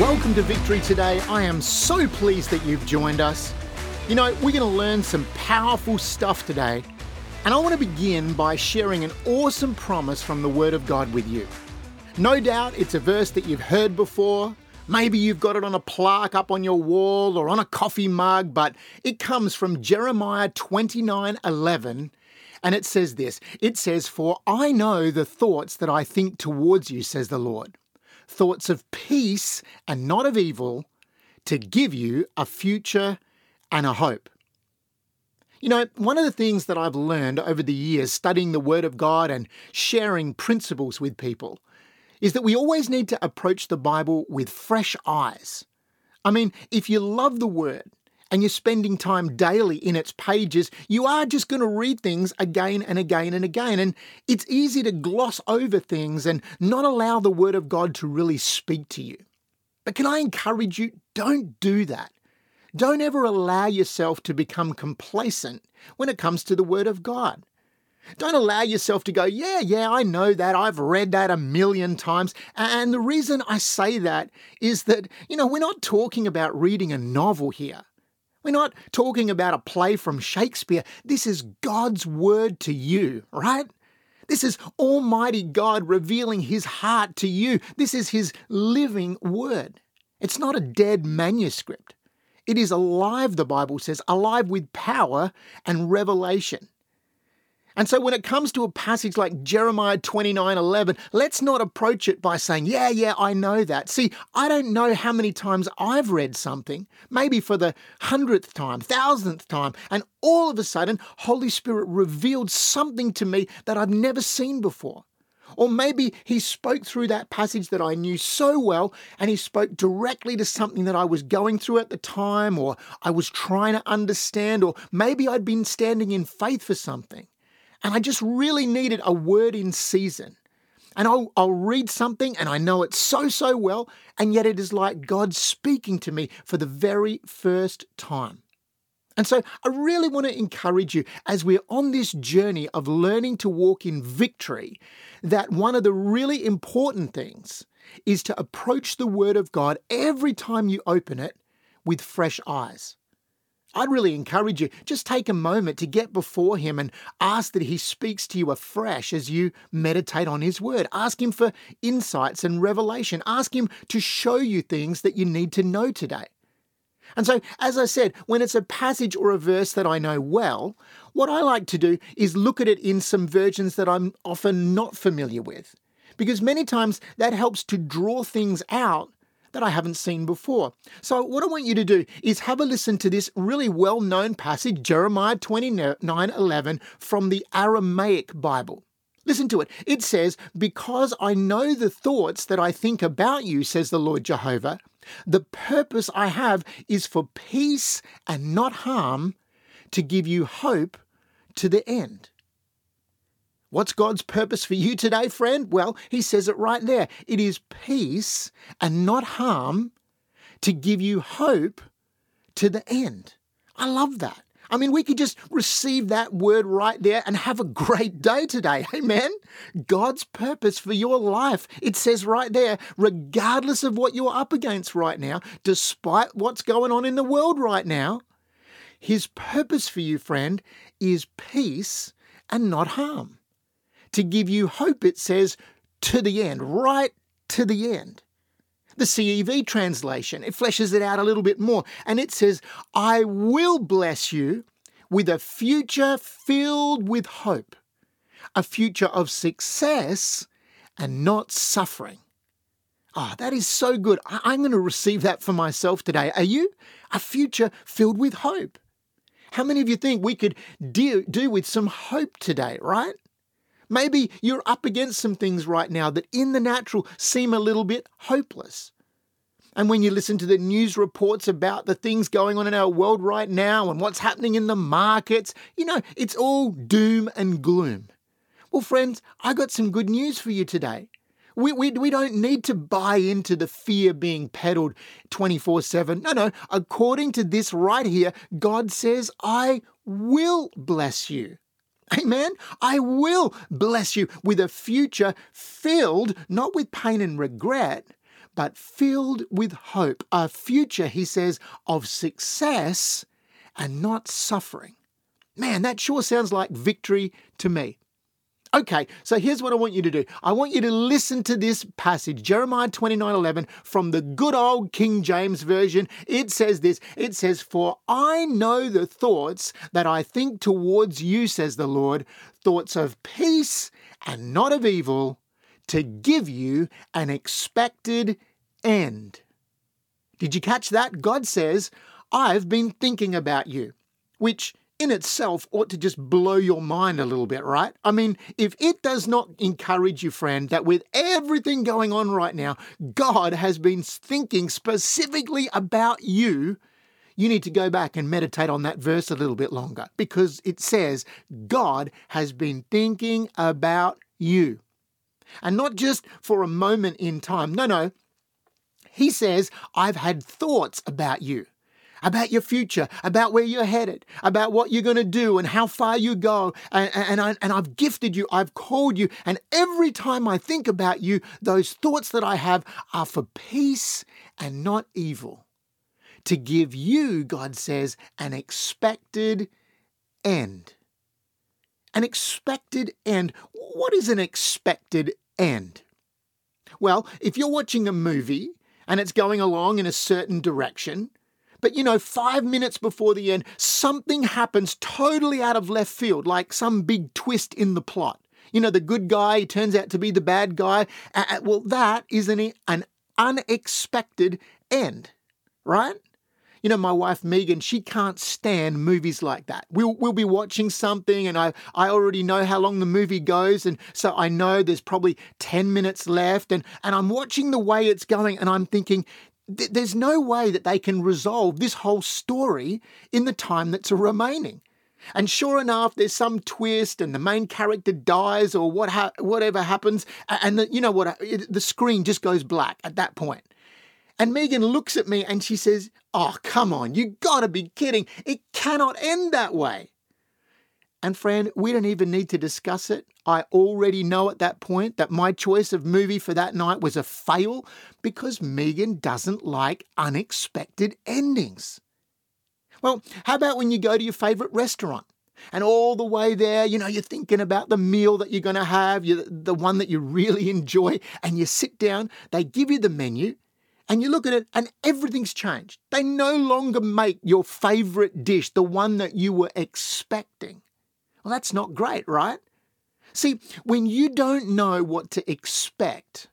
Welcome to Victory Today. I am so pleased that you've joined us. You know, we're going to learn some powerful stuff today, and I want to begin by sharing an awesome promise from the Word of God with you. No doubt it's a verse that you've heard before. Maybe you've got it on a plaque up on your wall or on a coffee mug, but it comes from Jeremiah 29 11. And it says this It says, For I know the thoughts that I think towards you, says the Lord thoughts of peace and not of evil, to give you a future and a hope. You know, one of the things that I've learned over the years studying the Word of God and sharing principles with people is that we always need to approach the Bible with fresh eyes. I mean, if you love the Word and you're spending time daily in its pages, you are just going to read things again and again and again. And it's easy to gloss over things and not allow the Word of God to really speak to you. But can I encourage you? Don't do that. Don't ever allow yourself to become complacent when it comes to the Word of God. Don't allow yourself to go, yeah, yeah, I know that. I've read that a million times. And the reason I say that is that, you know, we're not talking about reading a novel here. We're not talking about a play from Shakespeare. This is God's word to you, right? This is Almighty God revealing His heart to you. This is His living word. It's not a dead manuscript. It is alive, the Bible says, alive with power and revelation. And so when it comes to a passage like Jeremiah 29 11, let's not approach it by saying, Yeah, yeah, I know that. See, I don't know how many times I've read something, maybe for the hundredth time, thousandth time, and all of a sudden, Holy Spirit revealed something to me that I've never seen before. Or maybe he spoke through that passage that I knew so well and he spoke directly to something that I was going through at the time or I was trying to understand, or maybe I'd been standing in faith for something. And I just really needed a word in season. And I'll, I'll read something and I know it so, so well, and yet it is like God speaking to me for the very first time. And so I really want to encourage you as we're on this journey of learning to walk in victory, that one of the really important things is to approach the Word of God every time you open it with fresh eyes. I'd really encourage you, just take a moment to get before Him and ask that He speaks to you afresh as you meditate on His Word. Ask Him for insights and revelation. Ask Him to show you things that you need to know today. And so, as I said, when it's a passage or a verse that I know well, what I like to do is look at it in some versions that I'm often not familiar with. Because many times that helps to draw things out that I haven't seen before. So, what I want you to do is have a listen to this really well known passage, Jeremiah 29 11, from the Aramaic Bible. Listen to it. It says, Because I know the thoughts that I think about you, says the Lord Jehovah, the purpose I have is for peace and not harm, to give you hope to the end. What's God's purpose for you today, friend? Well, He says it right there. It is peace and not harm to give you hope to the end. I love that. I mean, we could just receive that word right there and have a great day today. Amen. God's purpose for your life, it says right there, regardless of what you're up against right now, despite what's going on in the world right now, His purpose for you, friend, is peace and not harm to give you hope, it says, to the end, right to the end. The CEV translation, it fleshes it out a little bit more, and it says, I will bless you with a future filled with hope, a future of success and not suffering. Ah, oh, that is so good. I- am going to receive that for myself today. Are you? A future filled with hope. How many of you think we could do, do with some hope today, right? Maybe you're up against some things right now that in the natural seem a little bit hopeless. And when you listen to the news reports about the things going on in our world right now and what's happening in the markets, you know, it's all doom and gloom. Well, friends, I got some good news for you today. We, we, we don't need to buy into the fear being peddled 24 7. No, no. According to this right here, God says, I will bless you. Amen. I will bless you with a future filled not with pain and regret, but filled with hope. A future, he says, of success and not suffering. Man, that sure sounds like victory to me. Okay, so here's what I want you to do. I want you to listen to this passage, Jeremiah 29 11, from the good old King James Version. It says this It says, For I know the thoughts that I think towards you, says the Lord, thoughts of peace and not of evil, to give you an expected end. Did you catch that? God says, I've been thinking about you, which in itself ought to just blow your mind a little bit, right? I mean, if it does not encourage you, friend, that with everything going on right now, God has been thinking specifically about you, you need to go back and meditate on that verse a little bit longer because it says God has been thinking about you. And not just for a moment in time. No, no. He says, I've had thoughts about you about your future, about where you're headed, about what you're going to do and how far you go. And, and, I, and I've gifted you, I've called you. And every time I think about you, those thoughts that I have are for peace and not evil. To give you, God says, an expected end. An expected end. What is an expected end? Well, if you're watching a movie and it's going along in a certain direction, but you know, five minutes before the end, something happens totally out of left field, like some big twist in the plot. You know, the good guy turns out to be the bad guy. Uh, well, that is an, an unexpected end, right? You know, my wife Megan, she can't stand movies like that. We'll, we'll be watching something and I, I already know how long the movie goes. And so I know there's probably 10 minutes left. And, and I'm watching the way it's going and I'm thinking, th- there's no way that they can resolve this whole story in the time that's remaining. And sure enough, there's some twist, and the main character dies, or what ha- whatever happens, and the, you know what? Uh, it, the screen just goes black at that point. And Megan looks at me and she says, "Oh, come on! You gotta be kidding! It cannot end that way." And friend, we don't even need to discuss it. I already know at that point that my choice of movie for that night was a fail because Megan doesn't like unexpected endings. Well, how about when you go to your favorite restaurant? And all the way there, you know, you're thinking about the meal that you're going to have, the one that you really enjoy, and you sit down, they give you the menu, and you look at it, and everything's changed. They no longer make your favorite dish, the one that you were expecting. Well, that's not great, right? See, when you don't know what to expect,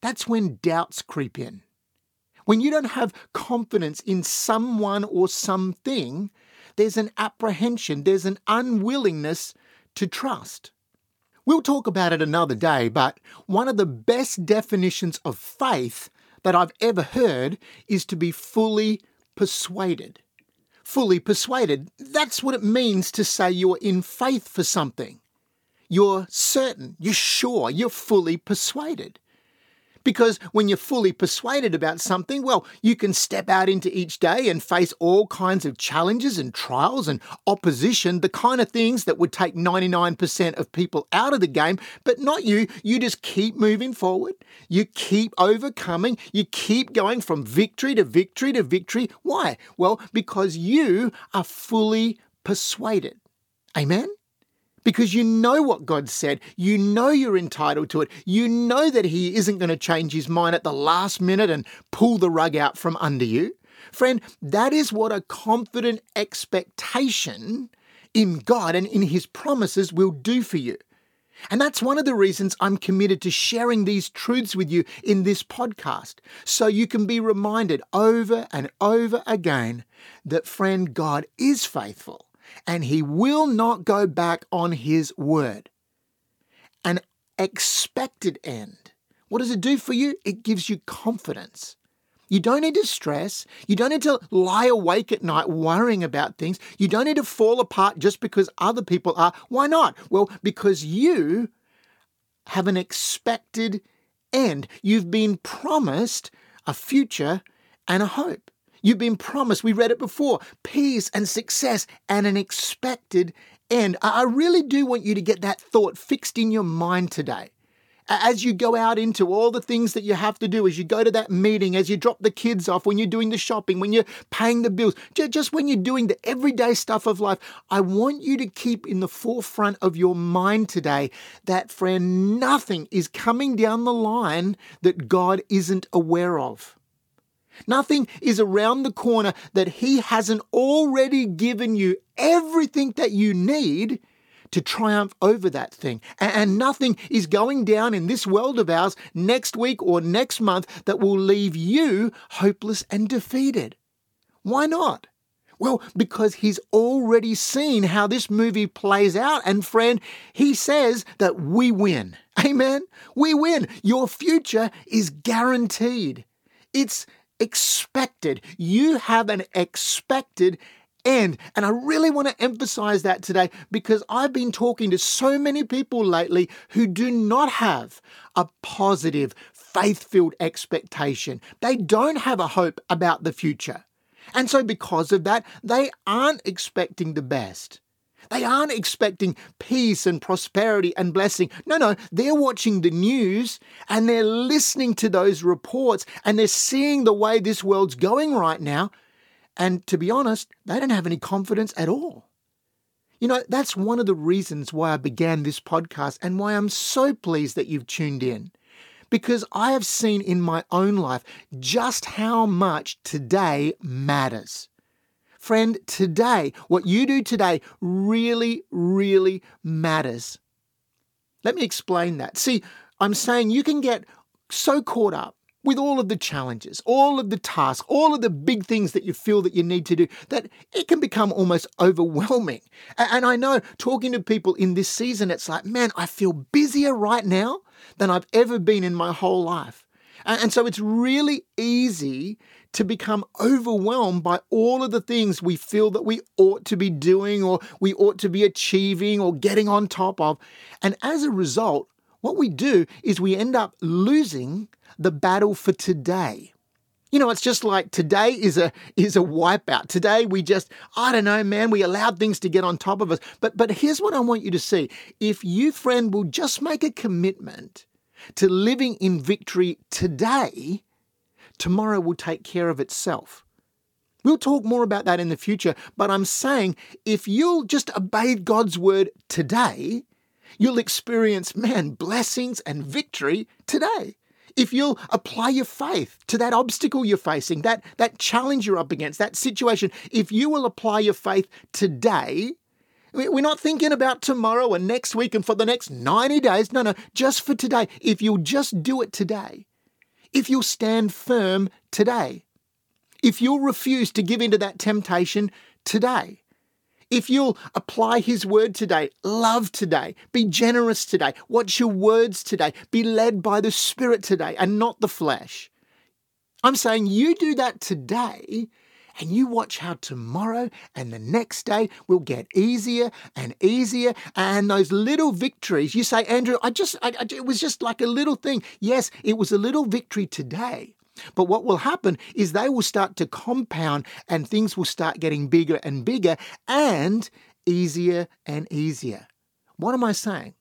that's when doubts creep in. When you don't have confidence in someone or something, there's an apprehension, there's an unwillingness to trust. We'll talk about it another day, but one of the best definitions of faith that I've ever heard is to be fully persuaded fully persuaded. That's what it means to say you're in faith for something. You're certain, you're sure, you're fully persuaded. Because when you're fully persuaded about something, well, you can step out into each day and face all kinds of challenges and trials and opposition, the kind of things that would take 99% of people out of the game, but not you. You just keep moving forward. You keep overcoming. You keep going from victory to victory to victory. Why? Well, because you are fully persuaded. Amen? Because you know what God said. You know you're entitled to it. You know that He isn't going to change His mind at the last minute and pull the rug out from under you. Friend, that is what a confident expectation in God and in His promises will do for you. And that's one of the reasons I'm committed to sharing these truths with you in this podcast, so you can be reminded over and over again that, friend, God is faithful and he will not go back on his word. An expected end. What does it do for you? It gives you confidence. You don't need to stress. You don't need to lie awake at night worrying about things. You don't need to fall apart just because other people are. Why not? Well, because you have an expected end. You've been promised a future and a hope. You've been promised, we read it before, peace and success and an expected end. I really do want you to get that thought fixed in your mind today. as you go out into all the things that you have to do, as you go to that meeting, as you drop the kids off, when you're doing the shopping, when you're paying the bills, just when you're doing the everyday stuff of life, I want you to keep in the forefront of your mind today that, friend, nothing is coming down the line that God isn't aware of. Nothing is around the corner that He hasn't already given you everything that you need to triumph over that thing. And nothing is going down in this world of ours next week or next month that will leave you hopeless and defeated. Why not? Well, because he's already seen how this movie plays out. And friend, he says that we win. Amen? We win. Your future is guaranteed. It's expected. You have an expected end. And I really want to emphasize that today because I've been talking to so many people lately who do not have a positive, faith filled expectation. They don't have a hope about the future. And so, because of that, they aren't expecting the best. They aren't expecting peace and prosperity and blessing. No, no, they're watching the news and they're listening to those reports and they're seeing the way this world's going right now. And to be honest, they don't have any confidence at all. You know, that's one of the reasons why I began this podcast and why I'm so pleased that you've tuned in. Because I have seen in my own life just how much today matters. Friend, today, what you do today really, really matters. Let me explain that. See, I'm saying you can get so caught up with all of the challenges, all of the tasks, all of the big things that you feel that you need to do, that it can become almost overwhelming. And I know talking to people in this season, it's like, man, I feel busier right now than I've ever been in my whole life. And so it's really easy to become overwhelmed by all of the things we feel that we ought to be doing or we ought to be achieving or getting on top of. And as a result, what we do is we end up losing the battle for today. You know, it's just like today is a is a wipeout. Today we just I don't know, man, we allowed things to get on top of us. But but here's what I want you to see. If you friend will just make a commitment to living in victory today, tomorrow will take care of itself. We'll talk more about that in the future, but I'm saying if you'll just obey God's word today, you'll experience, man, blessings and victory today. If you'll apply your faith to that obstacle you're facing, that, that challenge you're up against, that situation, if you will apply your faith today, we're not thinking about tomorrow and next week and for the next 90 days. No, no, just for today. If you'll just do it today, if you'll stand firm today, if you'll refuse to give in to that temptation today, if you'll apply His word today, love today, be generous today, watch your words today, be led by the Spirit today and not the flesh. I'm saying you do that today and you watch how tomorrow and the next day will get easier and easier. And those little victories, you say, Andrew, I just, I, I, it was just like a little thing. Yes, it was a little victory today. But what will happen is they will start to compound and things will start getting bigger and bigger and easier and easier. What am I saying?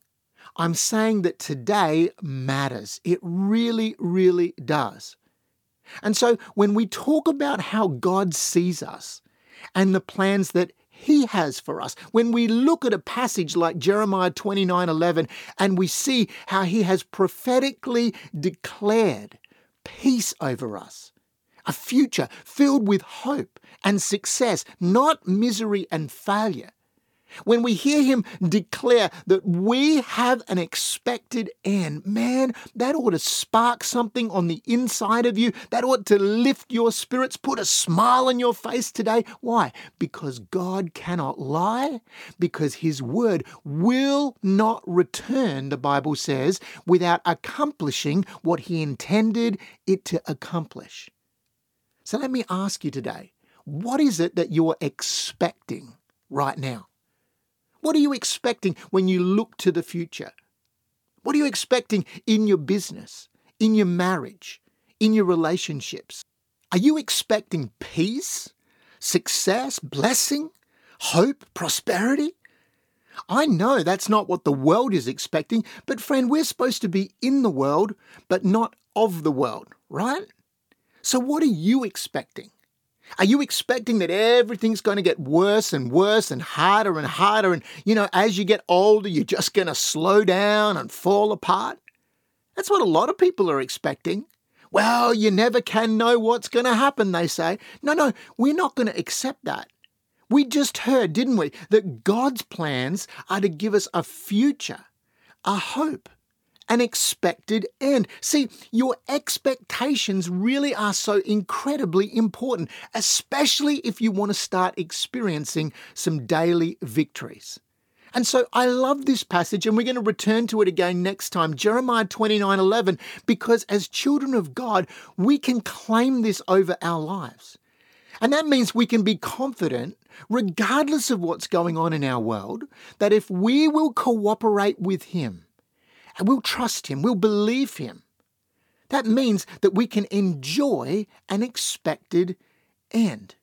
I'm saying that today matters. It really, really does. And so when we talk about how God sees us and the plans that he has for us. When we look at a passage like Jeremiah 29 11 and we see how he has prophetically declared peace over us, a future filled with hope and success, not misery and failure, when we hear him declare that we have an expected end, man, that ought to spark something on the inside of you. That ought to lift your spirits, put a smile on your face today. Why? Because God cannot lie, because his word will not return, the Bible says, without accomplishing what he intended it to accomplish. So let me ask you today what is it that you're expecting right now? What are you expecting when you look to the future? What are you expecting in your business, in your marriage, in your relationships? Are you expecting peace, success, blessing, hope, prosperity? I know that's not what the world is expecting, but friend, we're supposed to be in the world, but not of the world, right? So, what are you expecting? Are you expecting that everything's going to get worse and worse and harder and harder? And, you know, as you get older, you're just going to slow down and fall apart? That's what a lot of people are expecting. Well, you never can know what's going to happen, they say. No, no, we're not going to accept that. We just heard, didn't we, that God's plans are to give us a future, a hope, an expected end. See, your expectations really are so incredibly important, especially if you want to start experiencing some daily victories. And so I love this passage, and we're going to return to it again next time, Jeremiah 29 11, because as children of God, we can claim this over our lives. And that means we can be confident, regardless of what's going on in our world, that if we will cooperate with Him and we'll trust Him, we'll believe Him, that means that we can enjoy an expected end.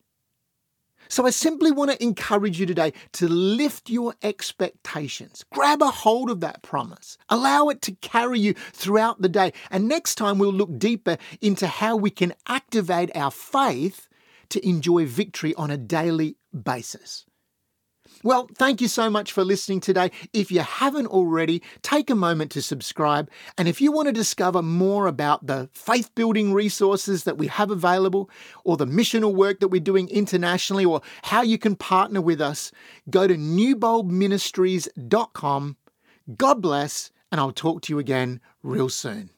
So I simply want to encourage you today to lift your expectations. Grab a hold of that promise. Allow it to carry you throughout the day. And next time we'll look deeper into how we can activate our faith to enjoy victory on a daily basis. Well, thank you so much for listening today. If you haven't already, take a moment to subscribe. And if you want to discover more about the faith building resources that we have available, or the missional work that we're doing internationally, or how you can partner with us, go to newboldministries.com. God bless, and I'll talk to you again real soon.